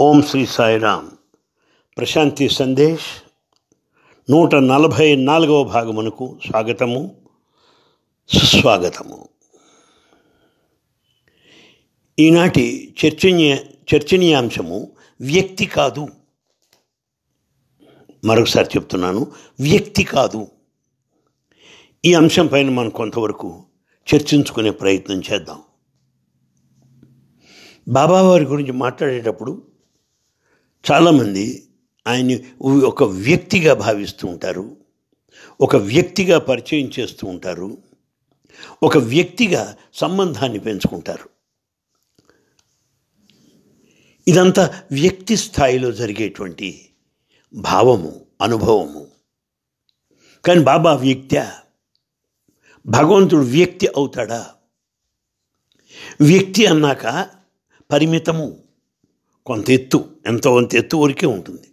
ఓం శ్రీ సాయిరామ్. ప్రశాంతి సందేశ్. నూట నలభై నాలుగవ భాగమునకు స్వాగతము సుస్వాగతము. ఈనాటి చర్చనీయ చర్చనీయాంశము వ్యక్తి కాదు. మరొకసారి చెప్తున్నాను వ్యక్తి కాదు. ఈ అంశం పైన మనం కొంతవరకు చర్చించుకునే ప్రయత్నం చేద్దాం. బాబావారి గురించి మాట్లాడేటప్పుడు చాలామంది ఆయన్ని ఒక వ్యక్తిగా భావిస్తూ ఉంటారు ఒక వ్యక్తిగా పరిచయం చేస్తూ ఉంటారు ఒక వ్యక్తిగా సంబంధాన్ని పెంచుకుంటారు. ఇదంతా వ్యక్తి స్థాయిలో జరిగేటువంటి భావము అనుభవము. కానీ బాబా వ్యక్త్యా? భగవంతుడు వ్యక్తి అవుతాడా? వ్యక్తి అన్నాక పరిమితము. కొంత ఎత్తు ఎంత కొంత ఎత్తు వరకే ఉంటుంది.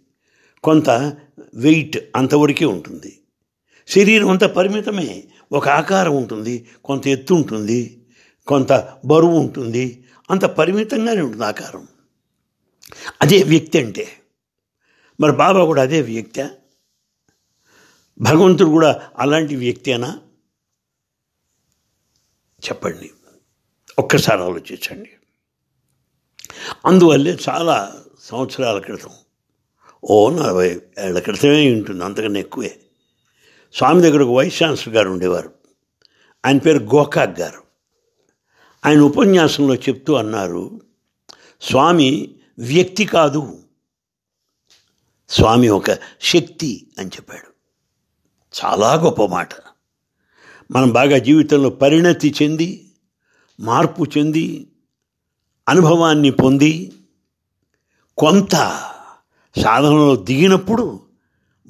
కొంత వెయిట్ అంతవరకే ఉంటుంది. శరీరం అంతా పరిమితమే. ఒక ఆకారం ఉంటుంది కొంత ఎత్తు ఉంటుంది కొంత బరువు ఉంటుంది అంత పరిమితంగానే ఉంటుంది ఆకారం. అదే వ్యక్తి అంటే. మరి బాబా కూడా అదే వ్యక్తి. భగవంతుడు కూడా అలాంటి వ్యక్తేనా? చెప్పండి. ఒక్కసారి ఆలోచించండి. అందువల్లే చాలా సంవత్సరాల క్రితం ఓ నలభై ఏళ్ళ క్రితమే ఉంటుంది అంతకన్నా ఎక్కువే. స్వామి దగ్గర ఒక వైస్ ఛాన్సలర్ గారు ఉండేవారు. ఆయన పేరు గోకాక్ గారు. ఆయన ఉపన్యాసంలో చెప్తూ అన్నారు స్వామి వ్యక్తి కాదు స్వామి ఒక శక్తి అని చెప్పాడు. చాలా గొప్ప మాట. మనం బాగా జీవితంలో పరిణతి చెంది మార్పు చెంది అనుభవాన్ని పొంది కొంత సాధనలో దిగినప్పుడు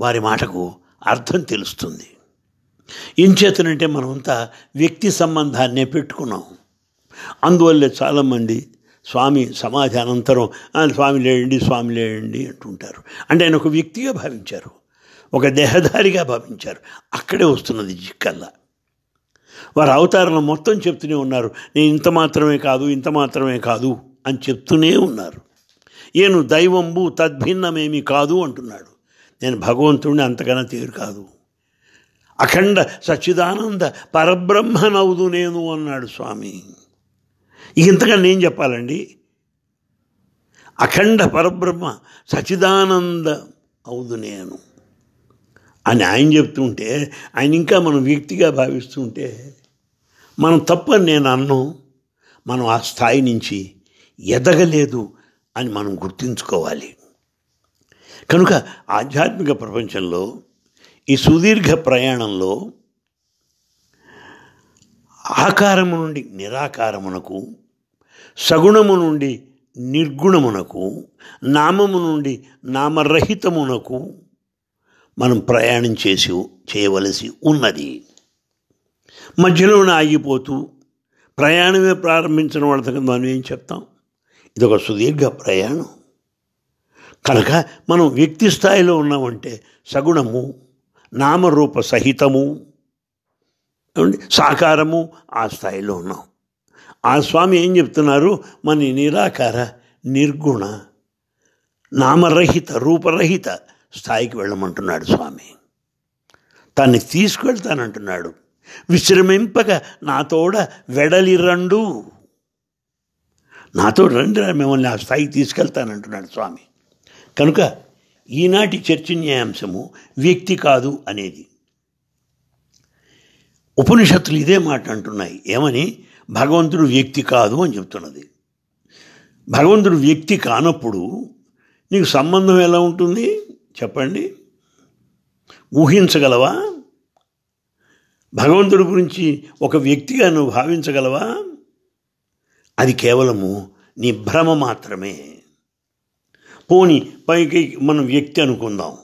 వారి మాటకు అర్థం తెలుస్తుంది. ఇంచేతనంటే మనమంతా వ్యక్తి సంబంధాన్నే పెట్టుకున్నాం. అందువల్లే చాలామంది స్వామి సమాధి అనంతరం స్వామి లేయండి స్వామి లేయండి అంటుంటారు. అంటే ఆయన ఒక వ్యక్తిగా భావించారు. ఒక దేహధారిగా భావించారు. అక్కడే వస్తున్నది జిక్కల్లా. వారు అవతారంలో మొత్తం చెప్తూనే ఉన్నారు. నేను ఇంత మాత్రమే కాదు ఇంత మాత్రమే కాదు అని చెప్తూనే ఉన్నారు. నేను దైవంబు తద్భిన్నమేమి కాదు అంటున్నాడు. నేను భగవంతుడిని అంతకన్నా తీరు కాదు. అఖండ సచ్చిదానంద పరబ్రహ్మనవుదు నేను అన్నాడు స్వామి. ఇంతగా నేను చెప్పాలండి? అఖండ పరబ్రహ్మ సచిదానంద అవుదు నేను అని ఆయన చెప్తుంటే ఆయన ఇంకా మనం వ్యక్తిగా భావిస్తుంటే మనం తప్పని నేను అన్నం మనం ఆ స్థాయి నుంచి ఎదగలేదు అని మనం గుర్తుంచుకోవాలి. కనుక ఆధ్యాత్మిక ప్రపంచంలో ఈ సుదీర్ఘ ప్రయాణంలో ఆకారము నుండి నిరాకారమునకు సగుణము నుండి నిర్గుణమునకు నామము నుండి నామరహితమునకు మనం ప్రయాణం చేసి చేయవలసి ఉన్నది. మధ్యలోనే ఆగిపోతూ ప్రయాణమే ప్రారంభించిన వాళ్ళకి మనం ఏం చెప్తాం? ఇది ఒక సుదీర్ఘ ప్రయాణం. కనుక మనం వ్యక్తి స్థాయిలో ఉన్నామంటే సగుణము నామరూప సహితము సాకారము ఆ స్థాయిలో ఉన్నాం. ఆ స్వామి ఏం చెప్తున్నారు? మన నిరాకార నిర్గుణ నామరహిత రూపరహిత స్థాయికి వెళ్ళమంటున్నాడు స్వామి. తన్ని తీసుకెళ్తానంటున్నాడు. విశ్రమింపక నాతోడ వెడలి రండు నాతో రండి మిమ్మల్ని ఆ స్థాయికి తీసుకెళ్తానంటున్నాడు స్వామి. కనుక ఈనాటి చర్చనీయాంశము వ్యక్తి కాదు అనేది. ఉపనిషత్తులు ఇదే మాట అంటున్నాయి ఏమని? భగవంతుడు వ్యక్తి కాదు అని చెప్తున్నది. భగవంతుడు వ్యక్తి కానప్పుడు నీకు సంబంధం ఎలా ఉంటుంది? చెప్పండి. ఊహించగలవా? భగవంతుడి గురించి ఒక వ్యక్తిగా నువ్వు భావించగలవా? అది కేవలము నీ భ్రమ మాత్రమే. పోని పైకి మనం వ్యక్తి అనుకుందాం.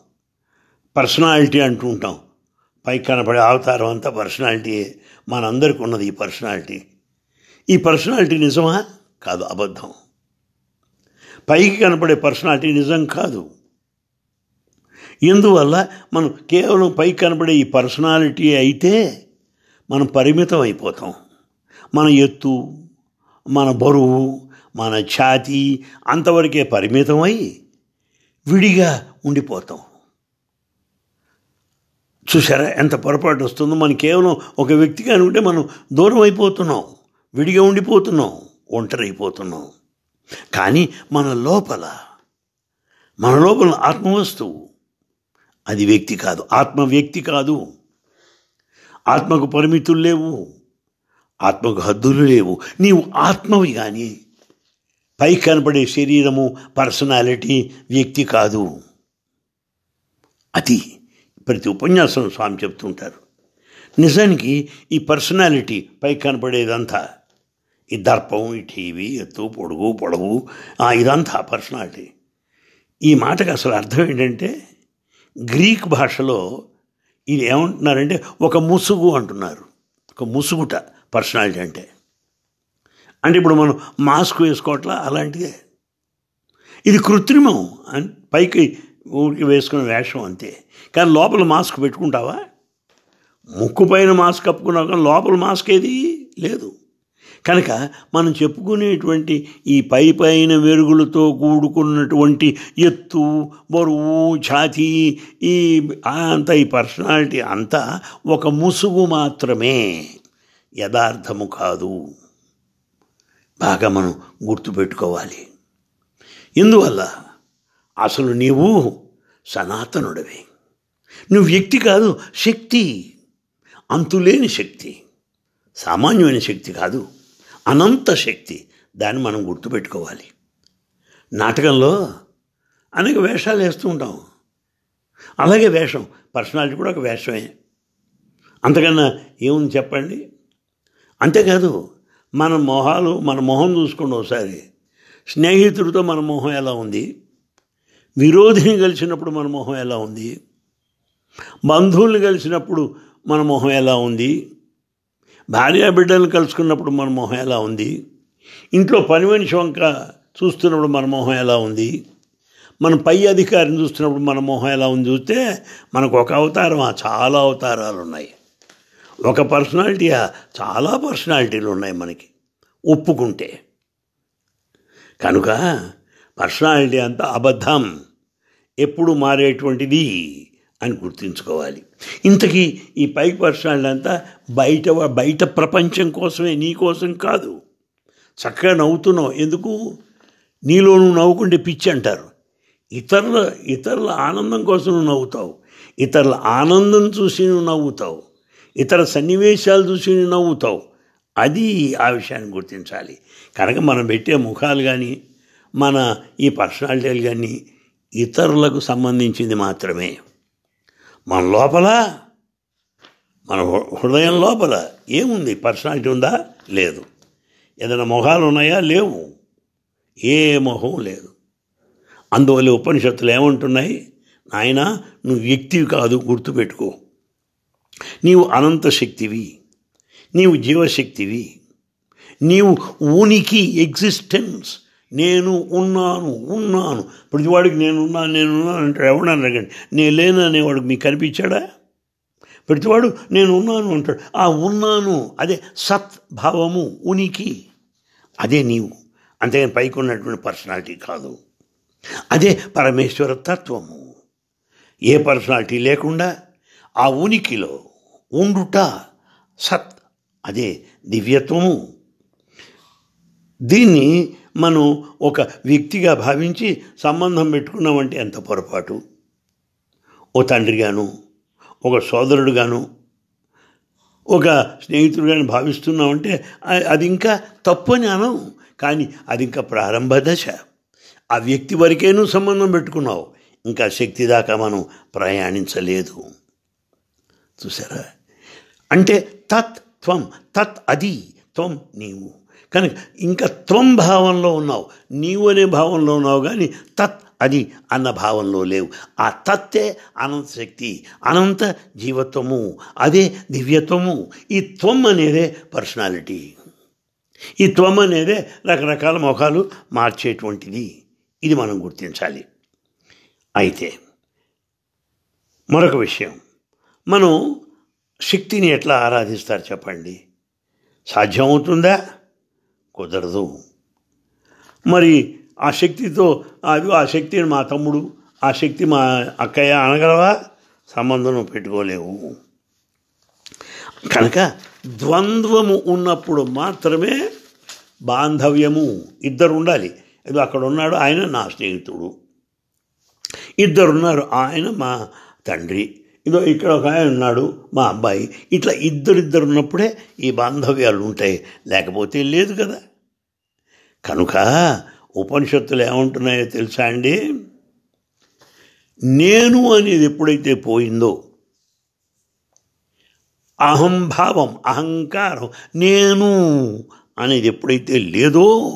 పర్సనాలిటీ అంటూ ఉంటాం. పైకి కనపడే అవతారం అంతా పర్సనాలిటీయే. మనందరికి ఉన్నది ఈ పర్సనాలిటీ. ఈ పర్సనాలిటీ నిజమా? కాదు అబద్ధం. పైకి కనపడే పర్సనాలిటీ నిజం కాదు. ఇందువల్ల మనం కేవలం పై కనపడే ఈ పర్సనాలిటీ అయితే మనం పరిమితం అయిపోతాం. మన ఎత్తు మన బరువు మన ఛాతి అంతవరకే పరిమితమై విడిగా ఉండిపోతాం. చూసారా ఎంత పొరపాటు వస్తుందో? మనం కేవలం ఒక వ్యక్తిగా ఉంటే మనం దూరం అయిపోతున్నాం విడిగా ఉండిపోతున్నాం ఒంటరి అయిపోతున్నాం. కానీ మన లోపల మన లోపల ఆత్మవస్తువు అది వ్యక్తి కాదు. ఆత్మ వ్యక్తి కాదు. ఆత్మకు పరిమితులు లేవు. ఆత్మకు హద్దులు లేవు. నీవు ఆత్మవి కానీ పై కనపడే శరీరము పర్సనాలిటీ వ్యక్తి కాదు. అది ప్రతి ఉపన్యాసం స్వామి చెప్తుంటారు. నిజానికి ఈ పర్సనాలిటీ పై కనపడేదంతా ఈ దర్పం ఈ టీవీ ఎత్తు పొడుగు పొడవు ఇదంతా పర్సనాలిటీ. ఈ మాటకు అసలు అర్థం ఏంటంటే గ్రీక్ భాషలో ఇది ఏమంటున్నారంటే ఒక ముసుగు అంటున్నారు. ఒక ముసుగుట పర్సనాలిటీ అంటే. అంటే ఇప్పుడు మనం మాస్క్ వేసుకోవట్లా? అలాంటిదే. ఇది కృత్రిమం. అని పైకి ఊరికి వేసుకునే వేషం అంతే. కానీ లోపల మాస్క్ పెట్టుకుంటావా? ముక్కు పైన మాస్క్ కప్పుకున్నావు కానీ లోపల మాస్క్ ఏది? లేదు. కనుక మనం చెప్పుకునేటువంటి ఈ పై పైన వెరుగులతో కూడుకున్నటువంటి ఎత్తు బరువు ఛాతీ ఈ అంత ఈ పర్సనాలిటీ అంతా ఒక ముసుగు మాత్రమే. యథార్థము కాదు. బాగా మనం గుర్తుపెట్టుకోవాలి ఇందువల్ల అసలు నీవు సనాతనుడివి. నువ్వు వ్యక్తి కాదు శక్తి. అంతులేని శక్తి. సామాన్యమైన శక్తి కాదు. అనంత శక్తి దాన్ని మనం గుర్తుపెట్టుకోవాలి. నాటకంలో అనేక వేషాలు వేస్తూ ఉంటాం. అలాగే వేషం పర్సనాలిటీ కూడా ఒక వేషమే. అంతకన్నా ఏముంది చెప్పండి? అంతేకాదు మన మొహాలు మన మొహం చూసుకోండి ఒకసారి. స్నేహితుడితో మన మొహం ఎలా ఉంది? విరోధిని కలిసినప్పుడు మన మొహం ఎలా ఉంది? బంధువుల్ని కలిసినప్పుడు మన మొహం ఎలా ఉంది? భార్యా బిడ్డలను కలుసుకున్నప్పుడు మన మొహం ఎలా ఉంది? ఇంట్లో పని మనిషి వంక చూస్తున్నప్పుడు మన మొహం ఎలా ఉంది? మన పై అధికారిని చూస్తున్నప్పుడు మన మొహం ఎలా ఉంది? చూస్తే మనకు ఒక అవతారమా? చాలా అవతారాలు ఉన్నాయి ఒక పర్సనాలిటీయా? చాలా పర్సనాలిటీలు ఉన్నాయి మనకి. ఒప్పుకుంటే. కనుక పర్సనాలిటీ అంతా అబద్ధం. ఎప్పుడు మారేటువంటిది? అని గుర్తుంచుకోవాలి. ఇంతకీ ఈ పై పర్సనాలిటీ అంతా బయట బయట ప్రపంచం కోసమే నీ కోసం కాదు. చక్కగా నవ్వుతున్నావు. ఎందుకు? నీలో నువ్వు నవ్వుకుంటే పిచ్చి అంటారు. ఇతరుల ఇతరుల ఆనందం కోసం నువ్వు నవ్వుతావు. ఇతరుల ఆనందం చూసి నువ్వు నవ్వుతావు. ఇతర సన్నివేశాలు చూసి నువ్వు నవ్వుతావు. అది ఆ విషయాన్ని గుర్తించాలి. కనుక మనం పెట్టే ముఖాలు కానీ మన ఈ పర్సనాలిటీలు కానీ ఇతరులకు సంబంధించింది మాత్రమే. మన లోపల మన హృ- హృదయం లోపల ఏముంది? పర్సనాలిటీ ఉందా? లేదు. ఏదైనా మొహాలు ఉన్నాయా? లేవు. ఏ మొహం లేదు. అందువల్ల ఉపనిషత్తులు ఏమంటున్నాయి? నాయన నువ్వు వ్యక్తివి కాదు గుర్తుపెట్టుకో. నీవు అనంత శక్తివి. నీవు జీవశక్తివి. నీవు ఉనికి ఎగ్జిస్టెన్స్ నేను ఉన్నాను ఉన్నాను. ప్రతివాడికి నేను ఉన్నాను నేను ఉన్నాను అంటాడు ఎవడన్నా అడగండి? నేను లేను అనేవాడికి మీకు కనిపించాడా? ప్రతివాడు నేను ఉన్నాను అంటాడు. ఆ ఉన్నాను అదే సత్ భావము ఉనికి. అదే నీవు. అంతేగాని పైకి ఉన్నటువంటి పర్సనాలిటీ కాదు. అదే పరమేశ్వర తత్వము. ఏ పర్సనాలిటీ లేకుండా ఆ ఉనికిలో ఉండుట సత్ అదే దివ్యత్వము. దీన్ని మనం ఒక వ్యక్తిగా భావించి సంబంధం పెట్టుకున్నామంటే ఎంత పొరపాటు? ఓ తండ్రిగాను ఒక సోదరుడుగాను ఒక స్నేహితుడుగాను భావిస్తున్నామంటే అది ఇంకా తప్పు అని కానీ అది ఇంకా ప్రారంభ దశ. ఆ వ్యక్తి వరకేనూ సంబంధం పెట్టుకున్నావు. ఇంకా శక్తి దాకా మనం ప్రయాణించలేదు. చూసారా? అంటే తత్ త్వం తత్ అది త్వం నీవు. కనుక ఇంకా త్వం భావంలో ఉన్నావు. నీవు అనే భావంలో ఉన్నావు కానీ తత్ అది అన్న భావంలో లేవు. ఆ తత్తే అనంత శక్తి అనంత జీవత్వము అదే దివ్యత్వము. ఈ త్వం అనేదే పర్సనాలిటీ. ఈ త్వం అనేదే రకరకాల ముఖాలు మార్చేటువంటిది. ఇది మనం గుర్తించాలి. అయితే మరొక విషయం. మనం శక్తిని ఎట్లా ఆరాధిస్తారు చెప్పండి? సాధ్యమవుతుందా? కుదరదు. మరి ఆ శక్తితో అది ఆ శక్తిని మా తమ్ముడు ఆ శక్తి మా అక్కయ్య అనగలవా? సంబంధం పెట్టుకోలేవు. కనుక ద్వంద్వము ఉన్నప్పుడు మాత్రమే బాంధవ్యము ఇద్దరు ఉండాలి ఇది అక్కడ ఉన్నాడు ఆయన నా స్నేహితుడు. ఇద్దరున్నారు ఆయన మా తండ్రి. ఇదో ఇక్కడ ఒక ఆయన ఉన్నాడు మా అబ్బాయి. ఇట్లా ఇద్దరిద్దరు ఉన్నప్పుడే ఈ బాంధవ్యాలు ఉంటాయి. లేకపోతే లేదు కదా. కనుక ఉపనిషత్తులు ఏమంటున్నాయో తెలుసా అండి? నేను అనేది ఎప్పుడైతే పోయిందో అహంభావం అహంకారం నేను అనేది ఎప్పుడైతే లేదో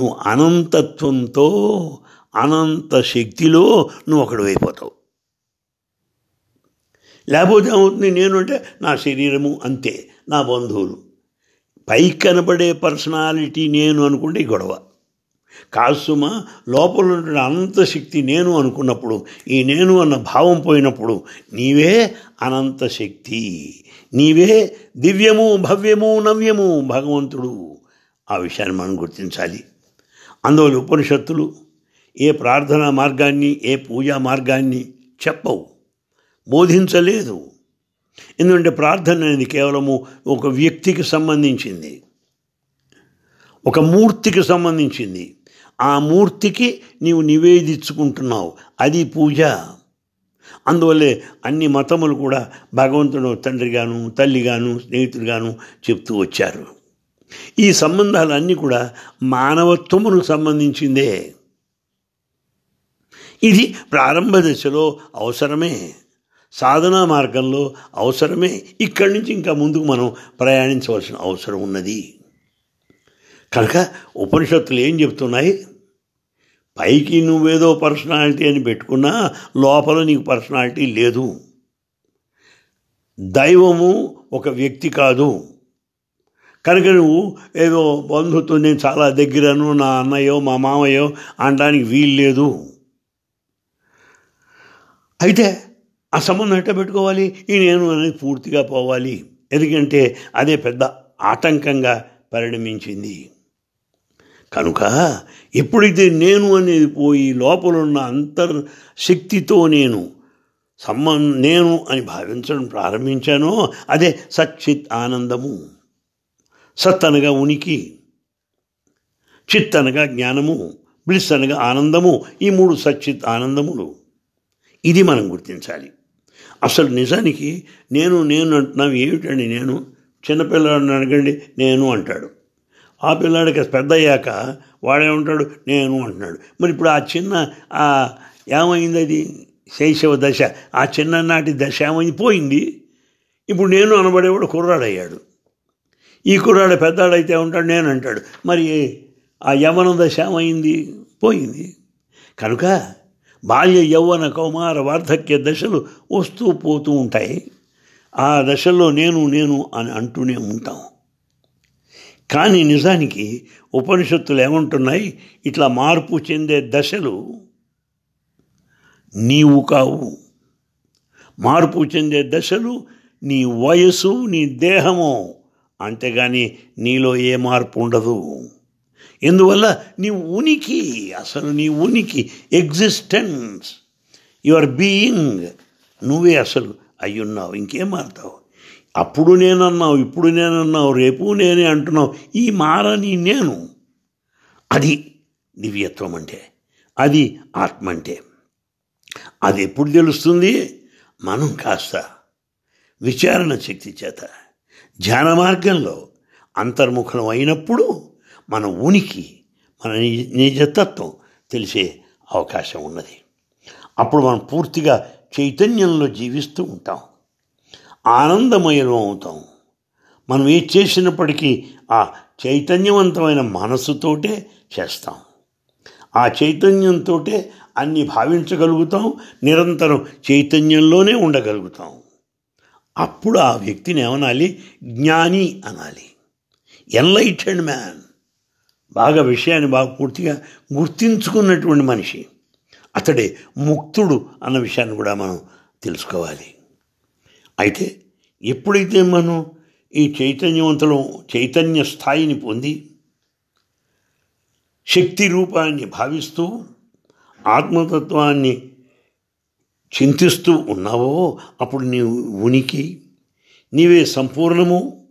నువ్వు అనంతత్వంతో అనంత శక్తిలో నువ్వు ఒకడు అయిపోతావు. లేకపోతే ఏమవుతుంది? నేను అంటే నా శరీరము అంతే నా బంధువులు. పైకి కనబడే పర్సనాలిటీ నేను అనుకుంటే గొడవ. కాసుమ లోపల ఉన్న అనంత శక్తి నేను అనుకున్నప్పుడు ఈ నేను అన్న భావం పోయినప్పుడు నీవే అనంత శక్తి. నీవే దివ్యము భవ్యము నవ్యము భగవంతుడు. ఆ విషయాన్ని మనం గుర్తించాలి. అందువల్ల ఉపనిషత్తులు ఏ ప్రార్థనా మార్గాన్ని ఏ పూజా మార్గాన్ని చెప్పవు. బోధించలేదు. ఎందుకంటే ప్రార్థన అనేది కేవలము ఒక వ్యక్తికి సంబంధించింది. ఒక మూర్తికి సంబంధించింది. ఆ మూర్తికి నీవు నివేదించుకుంటున్నావు. అది పూజ. అందువల్లే అన్ని మతములు కూడా భగవంతుడు తండ్రిగాను తల్లిగాను స్నేహితుడిగాను చెప్తూ వచ్చారు. ఈ సంబంధాలన్నీ కూడా మానవత్వమునకు సంబంధించిందే. ఇది ప్రారంభ దశలో అవసరమే. సాధనా మార్గంలో అవసరమే. ఇక్కడి నుంచి ఇంకా ముందుకు మనం ప్రయాణించవలసిన అవసరం ఉన్నది. కనుక ఉపనిషత్తులు ఏం చెప్తున్నాయి? పైకి నువ్వేదో పర్సనాలిటీ అని పెట్టుకున్నా లోపల నీకు పర్సనాలిటీ లేదు. దైవము ఒక వ్యక్తి కాదు. కనుక నువ్వు ఏదో బంధుత్వం నేను చాలా దగ్గరను నా అన్నయ్యో మా మామయ్యో అనడానికి వీలు లేదు. అయితే ఆ సంబంధం ఎట్ట పెట్టుకోవాలి? ఈ నేను అనేది పూర్తిగా పోవాలి. ఎందుకంటే అదే పెద్ద ఆటంకంగా పరిణమించింది. కనుక ఎప్పుడైతే నేను అనేది పోయి లోపల ఉన్న అంతర్ శక్తితో నేను సంబం నేను అని భావించడం ప్రారంభించానో అదే సచ్చిత్ ఆనందము. సత్ అనగా ఉనికి. చిత్ అనగా జ్ఞానము. బ్లిస్ అనగా ఆనందము. ఈ మూడు సచ్చిత్ ఆనందములు. ఇది మనం గుర్తించాలి. అసలు నిజానికి నేను నేను అంటున్నాం ఏమిటండి నేను? చిన్నపిల్లాడిని అడగండి నేను అంటాడు. ఆ పిల్లాడికి పెద్ద అయ్యాక వాడేమంటాడు? నేను అంటున్నాడు. మరి ఇప్పుడు ఆ చిన్న ఆ ఏమైంది అది శైశవ దశ. ఆ చిన్ననాటి దశ ఏమైంది? పోయింది. ఇప్పుడు నేను అనబడేవాడు కుర్రాడయ్యాడు. ఈ కుర్రాడు పెద్దాడైతే ఉంటాడు నేను అంటాడు. మరి ఆ యమనం దశ ఏమైంది? పోయింది. కనుక బాల్య యౌవన కౌమార వార్ధక్య దశలు వస్తూ పోతూ ఉంటాయి. ఆ దశల్లో నేను నేను అని అంటూనే ఉంటాం. కానీ నిజానికి ఉపనిషత్తులు ఏమంటున్నాయి? ఇట్లా మార్పు చెందే దశలు నీవు కావు. మార్పు చెందే దశలు నీ వయసు నీ దేహము. అంతేగాని నీలో ఏ మార్పు ఉండదు. ఎందువల్ల నీ ఉనికి అసలు నీ ఉనికి ఎగ్జిస్టెన్స్ యువర్ బీయింగ్ నువ్వే అసలు అయ్యున్నావు ఇంకేం మారుతావు? అప్పుడు నేనన్నావు ఇప్పుడు నేనన్నావు రేపు నేనే అంటున్నావు ఈ మారని నేను. అది దివ్యత్వం అంటే అది ఆత్మ అంటే. అది ఎప్పుడు తెలుస్తుంది? మనం కాస్త విచారణ శక్తి చేత. ధ్యాన మార్గంలో అంతర్ముఖం అయినప్పుడు మన ఉనికి మన నిజతత్వం తెలిసే అవకాశం ఉన్నది. అప్పుడు మనం పూర్తిగా చైతన్యంలో జీవిస్తూ ఉంటాం. ఆనందమయం అవుతాం. మనం ఏ చేసినప్పటికీ ఆ చైతన్యవంతమైన మనసుతోటే చేస్తాం. ఆ చైతన్యంతో అన్ని భావించగలుగుతాం నిరంతరం చైతన్యంలోనే ఉండగలుగుతాం. అప్పుడు ఆ వ్యక్తిని ఏమనాలి? జ్ఞాని అనాలి. ఎన్లైటెడ్ మ్యాన్ బాగా విషయాన్ని బాగా పూర్తిగా గుర్తించుకున్నటువంటి మనిషి. అతడే ముక్తుడు అన్న విషయాన్ని కూడా మనం తెలుసుకోవాలి. అయితే ఎప్పుడైతే మనం ఈ చైతన్యవంతులం చైతన్య స్థాయిని పొంది శక్తి రూపాన్ని భావిస్తూ ఆత్మతత్వాన్ని చింతిస్తూ ఉన్నావో అప్పుడు నీవు ఉనికి నీవే సంపూర్ణము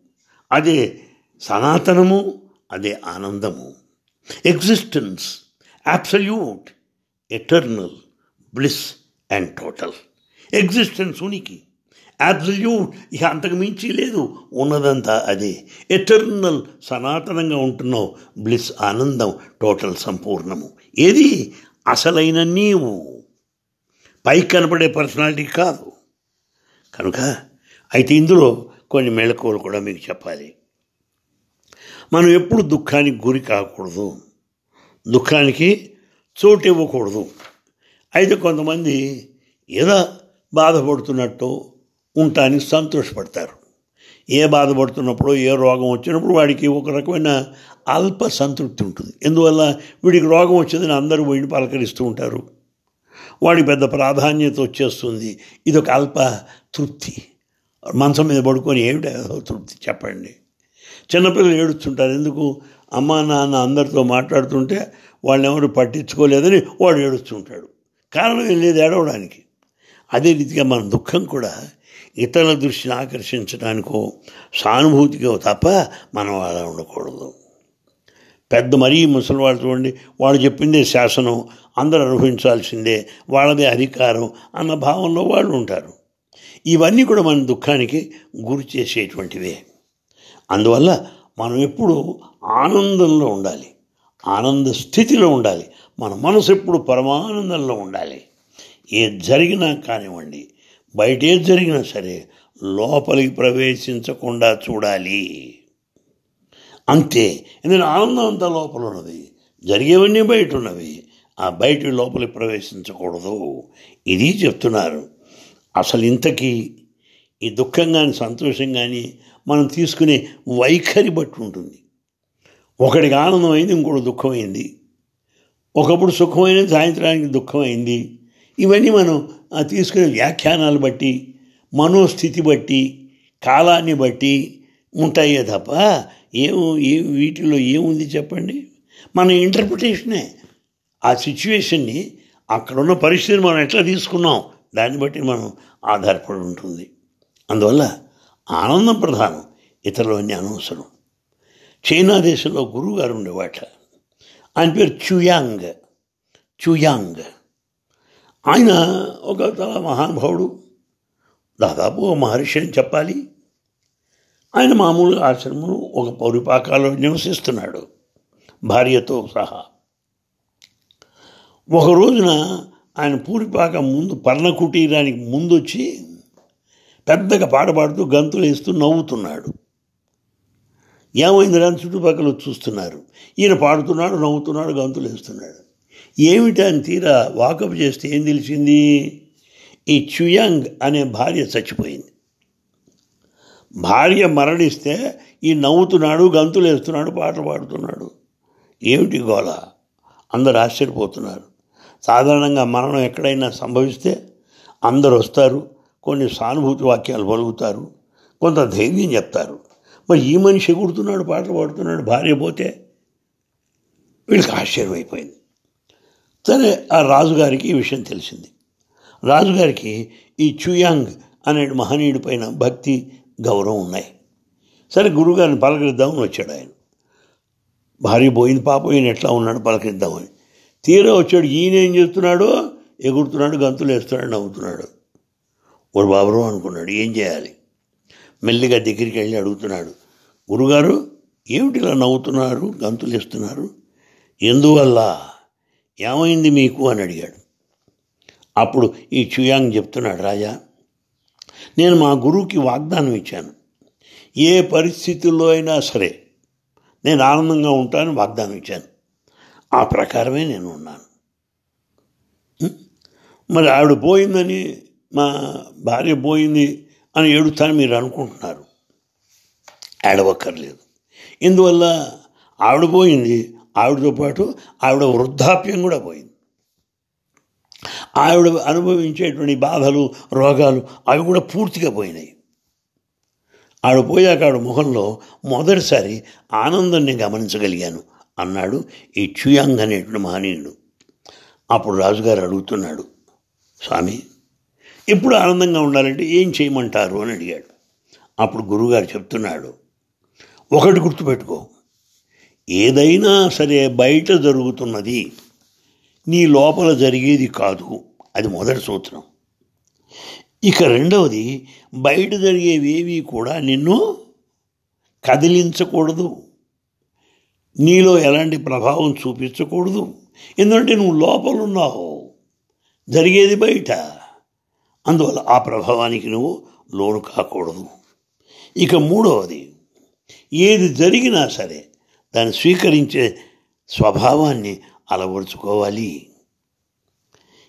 అదే సనాతనము అదే ఆనందము. Existence absolute eternal bliss and total existence ఉనికి. అబ్సల్యూట్ ఇక అంతకు మించి లేదు. ఉన్నదంతా అదే. ఎటర్నల్ సనాతనంగా ఉంటున్నావు. బ్లిస్ ఆనందం టోటల్ సంపూర్ణము. ఏది? అసలైన నీవు. పైకి కనపడే పర్సనాలిటీ కాదు. కనుక అయితే ఇందులో కొన్ని మెళకువలు కూడా మీకు చెప్పాలి. మనం ఎప్పుడు దుఃఖానికి గురి కాకూడదు. దుఃఖానికి చోటు ఇవ్వకూడదు. అయితే కొంతమంది ఏదో బాధపడుతున్నట్టు ఉండటానికి సంతోషపడతారు. ఏ బాధపడుతున్నప్పుడు ఏ రోగం వచ్చినప్పుడు వాడికి ఒక రకమైన అల్ప సంతృప్తి ఉంటుంది. ఎందువల్ల? వీడికి రోగం వచ్చిందని అందరూ వీడిని పలకరిస్తూ ఉంటారు. వాడికి పెద్ద ప్రాధాన్యత వచ్చేస్తుంది. ఇది ఒక అల్ప తృప్తి. మంచం మీద పడుకొని ఏమిటి తృప్తి? చెప్పండి. చిన్నపిల్లలు ఏడుస్తుంటారు. ఎందుకు? అమ్మ నాన్న అందరితో మాట్లాడుతుంటే వాళ్ళని ఎవరు పట్టించుకోలేదని వాడు ఏడుస్తుంటాడు. కారణం ఏం లేదు ఏడవడానికి. అదే రీతిగా మన దుఃఖం కూడా ఇతరుల దృష్టిని ఆకర్షించడానికో సానుభూతికో తప్ప మనం అలా ఉండకూడదు. పెద్ద మరీ ముసలివాళ్ళు చూడండి వాళ్ళు చెప్పిందే శాసనం అందరూ అనుభవించాల్సిందే వాళ్ళదే అధికారం అన్న భావంలో వాళ్ళు ఉంటారు. ఇవన్నీ కూడా మన దుఃఖానికి గురి చేసేటువంటివే. అందువల్ల మనం ఎప్పుడు ఆనందంలో ఉండాలి. ఆనంద స్థితిలో ఉండాలి. మన మనసు ఎప్పుడు పరమానందంలో ఉండాలి. ఏది జరిగినా కానివ్వండి బయట ఏది జరిగినా సరే లోపలికి ప్రవేశించకుండా చూడాలి. అంతే. ఎందుకంటే ఆనందం అంతా లోపల ఉన్నది. జరిగేవన్నీ బయట ఉన్నవి. ఆ బయట లోపలికి ప్రవేశించకూడదు. ఇది చెప్తున్నారు. అసలు ఇంతకీ ఈ దుఃఖం కానీ సంతోషం కానీ మనం తీసుకునే వైఖరి బట్టి ఉంటుంది. ఒకడికి ఆనందం అయింది ఇంకోటి దుఃఖమైంది. ఒకప్పుడు సుఖమైనది సాయంత్రానికి దుఃఖమైంది. ఇవన్నీ మనం తీసుకునే వ్యాఖ్యానాలు బట్టి మనోస్థితి బట్టి కాలాన్ని బట్టి ఉంటాయే తప్ప ఏం ఏ వీటిలో ఏముంది చెప్పండి? మన ఇంటర్ప్రిటేషనే. ఆ సిచ్యువేషన్ని అక్కడున్న పరిస్థితిని మనం ఎట్లా తీసుకున్నాం? దాన్ని బట్టి మనం ఆధారపడి ఉంటుంది. అందువల్ల ఆనందం ప్రధానం. ఇతరులన్నీ అనవసరం. చైనా దేశంలో గురువు గారు ఉండేవాట. ఆయన పేరు చుయాంగ్. చుయాంగ్. ఆయన ఒక చాలా మహానుభావుడు దాదాపు ఒక మహర్షి అని చెప్పాలి. ఆయన మామూలుగా ఆశ్రమం ఒక పౌరిపాకాలో నివసిస్తున్నాడు. భార్యతో సహా. ఒక రోజున ఆయన పూరిపాక ముందు పర్ణ కుటీరానికి ముందు వచ్చి పెద్దగా పాట పాడుతూ గంతులు వేస్తూ నవ్వుతున్నాడు. ఏమైంది అని చుట్టుపక్కల చూస్తున్నారు. ఈయన పాడుతున్నాడు నవ్వుతున్నాడు గంతులు వేస్తున్నాడు. ఏమిటి అని తీరా వాకప్ చేస్తే ఏం తెలిసింది? ఈ చుయాంగ్ అనే భార్య చచ్చిపోయింది. భార్య మరణిస్తే ఈ నవ్వుతున్నాడు గంతులు వేస్తున్నాడు పాటలు పాడుతున్నాడు. ఏమిటి గోల? అందరు ఆశ్చర్యపోతున్నారు. సాధారణంగా మరణం ఎక్కడైనా సంభవిస్తే అందరు వస్తారు కొన్ని సానుభూతి వాక్యాలు పలుకుతారు కొంత ధైర్యం చెప్తారు. మరి ఈ మనిషి ఎగుడుతున్నాడు పాటలు పాడుతున్నాడు భార్య పోతే వీళ్ళకి ఆశ్చర్యం అయిపోయింది. సరే ఆ రాజుగారికి ఈ విషయం తెలిసింది. రాజుగారికి ఈ చుయాంగ్ అనే మహనీయుడి పైన భక్తి గౌరవం ఉన్నాయి. సరే గురుగారిని పలకరిద్దామని వచ్చాడు ఆయన. భార్య పోయింది పాప ఈయన ఎట్లా ఉన్నాడు పలకరిద్దామని. తీరా వచ్చాడు ఈయన ఏం చేస్తున్నాడో ఎగురుతున్నాడు గంతులు వేస్తున్నాడు నవ్వుతున్నాడు. వాడు బాబరు అనుకున్నాడు ఏం చేయాలి? మెల్లిగా దగ్గరికి వెళ్ళి అడుగుతున్నాడు గురుగారు ఏమిటి ఇలా నవ్వుతున్నారు గంతులు ఇస్తున్నారు ఎందువల్ల? ఏమైంది మీకు? అని అడిగాడు. అప్పుడు ఈ చుయాంగ్ చెప్తున్నాడు రాజా నేను మా గురువుకి వాగ్దానం ఇచ్చాను. ఏ పరిస్థితుల్లో అయినా సరే నేను ఆనందంగా ఉంటానని వాగ్దానం ఇచ్చాను. ఆ ప్రకారమే నేను ఉన్నాను. మరి ఆవిడ పోయిందని మా భార్య పోయింది అని ఏడుతాను మీరు అనుకుంటున్నారు. ఏడవక్కర్లేదు. ఇందువల్ల ఆవిడ పోయింది ఆవిడతో పాటు ఆవిడ వృద్ధాప్యం కూడా పోయింది. ఆవిడ అనుభవించేటువంటి బాధలు రోగాలు అవి కూడా పూర్తిగా పోయినాయి. ఆవిడ పోయాక ఆవిడ ముఖంలో మొదటిసారి ఆనందాన్ని గమనించగలిగాను అన్నాడు ఈ చుయాంగ్ అనేటువంటి మహనీయుడు. అప్పుడు రాజుగారు అడుగుతున్నాడు స్వామి ఎప్పుడు ఆనందంగా ఉండాలంటే ఏం చేయమంటారు అని అడిగాడు. అప్పుడు గురువుగారు చెప్తున్నాడు ఒకటి గుర్తుపెట్టుకో ఏదైనా సరే బయట జరుగుతున్నది నీ లోపల జరిగేది కాదు అది మొదటి సూత్రం. ఇక రెండవది బయట జరిగేవేవి కూడా నిన్ను కదిలించకూడదు. నీలో ఎలాంటి ప్రభావం చూపించకూడదు. ఎందుకంటే నువ్వు లోపలున్నావు జరిగేది బయట. అందువల్ల ఆ ప్రభావానికి నువ్వు లోను కాకూడదు. ఇక మూడవది ఏది జరిగినా సరే దాన్ని స్వీకరించే స్వభావాన్ని అలవరుచుకోవాలి.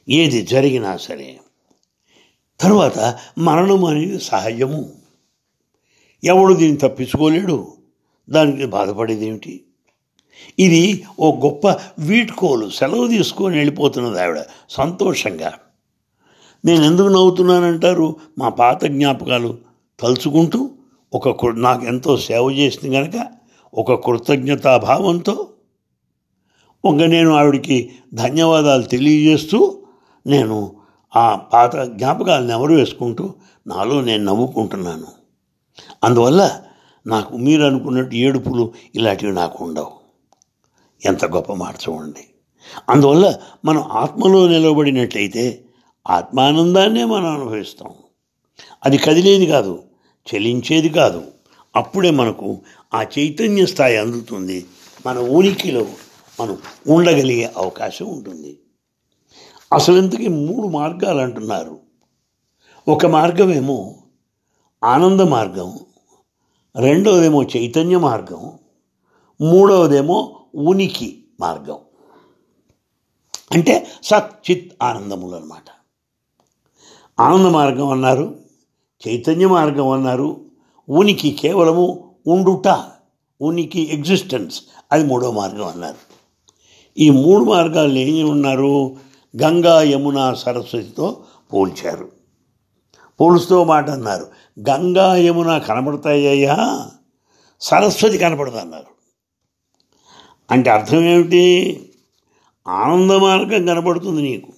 ఏది జరిగినా సరే తర్వాత మరణం అనేది సహజము. ఎవడు దీన్ని తప్పించుకోలేడు దానికి బాధపడేది ఏమిటి? ఇది ఓ గొప్ప వీడ్కోలు సెలవు తీసుకొని వెళ్ళిపోతున్నది ఆవిడ సంతోషంగా. నేను ఎందుకు నవ్వుతున్నానంటారు? మా పాత జ్ఞాపకాలు తలుచుకుంటూ ఒక నాకు ఎంతో సేవ చేసింది కనుక ఒక కృతజ్ఞతాభావంతో ఒక నేను ఆవిడికి ధన్యవాదాలు తెలియజేస్తూ నేను ఆ పాత జ్ఞాపకాలను ఎవరు వేసుకుంటూ నాలో నేను నవ్వుకుంటున్నాను. అందువల్ల నాకు మీరు అనుకున్నట్టు ఏడుపులు ఇలాంటివి నాకు ఉండవు. ఎంత గొప్ప మాట చూడండి. అందువల్ల మనం ఆత్మలో నిలబడినట్లయితే ఆత్మానందాన్నే మనం అనుభవిస్తాం. అది కదిలేది కాదు చలించేది కాదు. అప్పుడే మనకు ఆ చైతన్య స్థాయి అందుతుంది. మన ఉనికిలో మనం ఉండగలిగే అవకాశం ఉంటుంది. అసలు ఇంతకీ మూడు మార్గాలు అంటున్నారు. ఒక మార్గమేమో ఆనంద మార్గం రెండవదేమో చైతన్య మార్గం మూడవదేమో ఉనికి మార్గం. అంటే సత్ చిత్ ఆనందములు అనమాట ఆనంద మార్గం అన్నారు చైతన్య మార్గం అన్నారు. ఉనికి కేవలము ఉండుట ఉనికి ఎగ్జిస్టెన్స్ అది మూడో మార్గం అన్నారు. ఈ మూడు మార్గాలు ఏమి ఉన్నారు గంగా యమున సరస్వతితో పోల్చారు. పోలుస్తూ మాట అన్నారు గంగా యమున కనబడతాయ్యా సరస్వతి కనపడదన్నారు. అంటే అర్థం ఏమిటి? ఆనంద మార్గం కనపడుతుంది నీకు.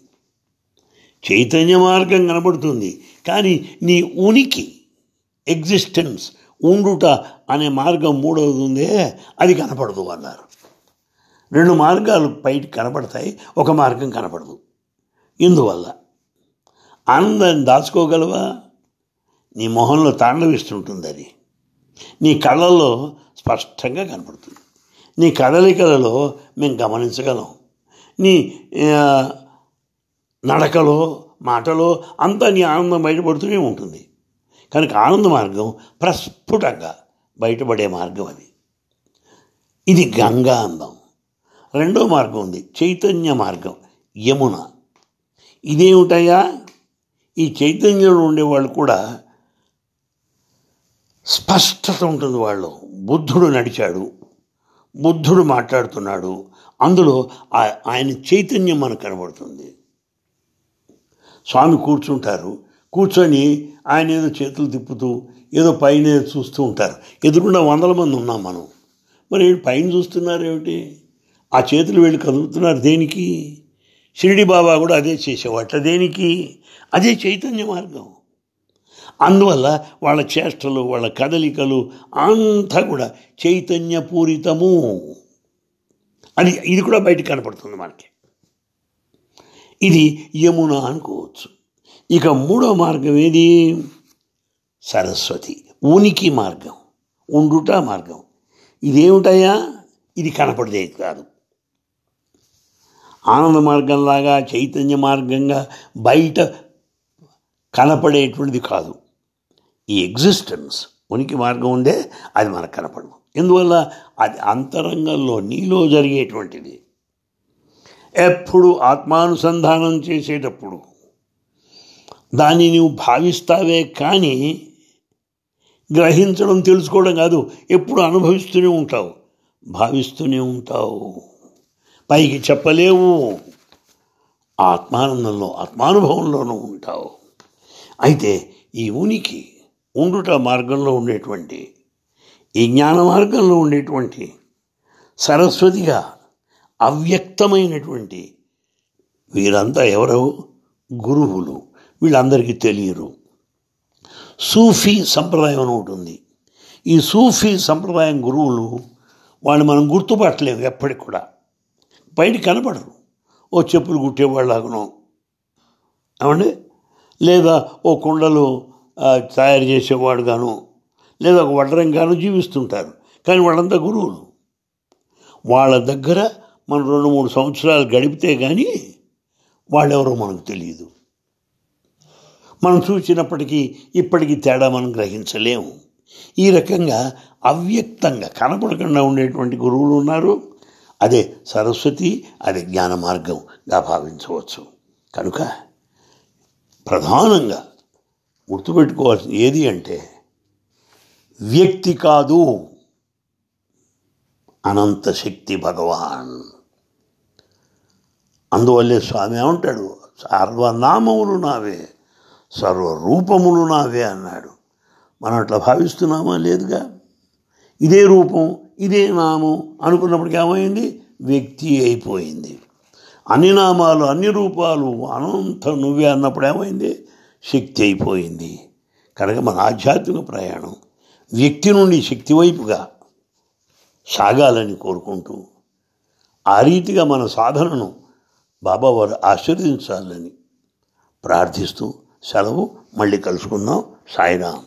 చైతన్య మార్గం కనపడుతుంది కానీ నీ ఉనికి ఎగ్జిస్టెన్స్ ఉండుట అనే మార్గం మూడవది ఉందే అది కనపడదు అన్నారు. రెండు మార్గాలు బయట కనపడతాయి ఒక మార్గం కనపడదు. ఇందువల్ల ఆనందాన్ని దాచుకోగలవా? నీ మొహంలో తాండవిస్తుంటుంది అది నీ కళ్ళల్లో స్పష్టంగా కనపడుతుంది. నీ కదలికలలో మేము గమనించగలం. నీ నడకలో మాటలో అంతా నీ ఆనందం బయటపడుతూనే ఉంటుంది. కనుక ఆనంద మార్గం ప్రస్ఫుటంగా బయటపడే మార్గం అది. ఇది గంగా అందం. రెండో మార్గం ఉంది చైతన్య మార్గం యమున. ఇదేమిటయ్యా ఈ చైతన్యంలో ఉండేవాళ్ళు కూడా స్పష్టత ఉంటుంది వాళ్ళు. బుద్ధుడు నడిచాడు బుద్ధుడు మాట్లాడుతున్నాడు. అందులో ఆ- ఆయన చైతన్యం మనకు కనబడుతుంది. స్వామి కూర్చుంటారు. కూర్చొని ఆయన ఏదో చేతులు తిప్పుతూ ఏదో పైన చూస్తూ ఉంటారు. ఎదురుకుండా వందల మంది ఉన్నాం మనం. మరి పైన చూస్తున్నారు ఏమిటి? ఆ చేతులు వెళ్ళి కదులుతున్నారు దేనికి? షిరిడి బాబా కూడా అదే చేసేవాట. దేనికి? అదే చైతన్య మార్గం. అందువల్ల వాళ్ళ చేష్టలు వాళ్ళ కదలికలు అంతా కూడా చైతన్యపూరితము. అది ఇది కూడా బయట కనపడుతుంది మనకి. ఇది యమున అనుకోవచ్చు. ఇక మూడో మార్గం ఏది? సరస్వతి. ఉనికి మార్గం ఉండుట మార్గం. ఇదేమిటయ్యా? ఇది కనపడేది కాదు. ఆనంద మార్గంలాగా చైతన్య మార్గంగా బయట కనపడేటువంటిది కాదు. ఈ ఎగ్జిస్టెన్స్ ఉనికి మార్గం ఉందే అది మనకు కనపడదు. ఎందువల్ల? అది అంతరంగంలో నీలో జరిగేటువంటిది. ఎప్పుడు ఆత్మానుసంధానం చేసేటప్పుడు. దాన్ని నువ్వు భావిస్తావే కానీ గ్రహించడం తెలుసుకోవడం కాదు ఎప్పుడు అనుభవిస్తూనే ఉంటావు. భావిస్తూనే ఉంటావు. పైకి చెప్పలేవు. ఆత్మానందంలో ఆత్మానుభవంలోనూ ఉంటావు. అయితే ఈ ఉనికి ఉండుట మార్గంలో ఉండేటువంటి ఈ జ్ఞాన మార్గంలో ఉండేటువంటి సరస్వతిగా అవ్యక్తమైనటువంటి వీరంతా ఎవరో? గురువులు. వీళ్ళందరికీ తెలియరు. సూఫీ సంప్రదాయం అని ఒకటి ఉంది. ఈ సూఫీ సంప్రదాయం గురువులు వాళ్ళు మనం గుర్తుపట్టలేము ఎప్పటికి కూడా. బయట కనపడరు. ఓ చెప్పులు కుట్టేవాళ్ళగానో ఏమండి? లేదా ఓ కుండలు తయారు చేసేవాడు గాను లేదా ఒక వడ్రంగాను జీవిస్తుంటారు. కానీ వాళ్ళంతా గురువులు. వాళ్ళ దగ్గర మనం రెండు మూడు సంవత్సరాలు గడిపితే కానీ వాళ్ళెవరో మనకు తెలియదు మనం చూసినప్పటికీ ఇప్పటికీ తేడా మనం గ్రహించలేము. ఈ రకంగా అవ్యక్తంగా కనపడకుండా ఉండేటువంటి గురువులు ఉన్నారు. అదే సరస్వతి అదే జ్ఞాన మార్గంగా భావించవచ్చు. కనుక ప్రధానంగా గుర్తుపెట్టుకోవాల్సింది ఏది అంటే వ్యక్తి కాదు. అనంత శక్తి భగవాన్. అందువల్లే స్వామి ఏమంటాడు? సర్వనామములు నావే సర్వరూపములు నావే అన్నాడు. మనం అట్లా భావిస్తున్నామా లేదుగా? ఇదే రూపం ఇదే నామం అనుకున్నప్పటికీ ఏమైంది? వ్యక్తి అయిపోయింది. అన్ని నామాలు అన్ని రూపాలు అనంతం నువ్వే అన్నప్పుడు ఏమైంది? శక్తి అయిపోయింది. కనుక మన ఆధ్యాత్మిక ప్రయాణం వ్యక్తి నుండి శక్తి వైపుగా సాగాలని కోరుకుంటూ ఆ రీతిగా మన సాధనను బాబా వారు ఆశీర్వదించాలని ప్రార్థిస్తూ సెలవు మళ్ళీ కలుసుకుందాం. సాయిరాం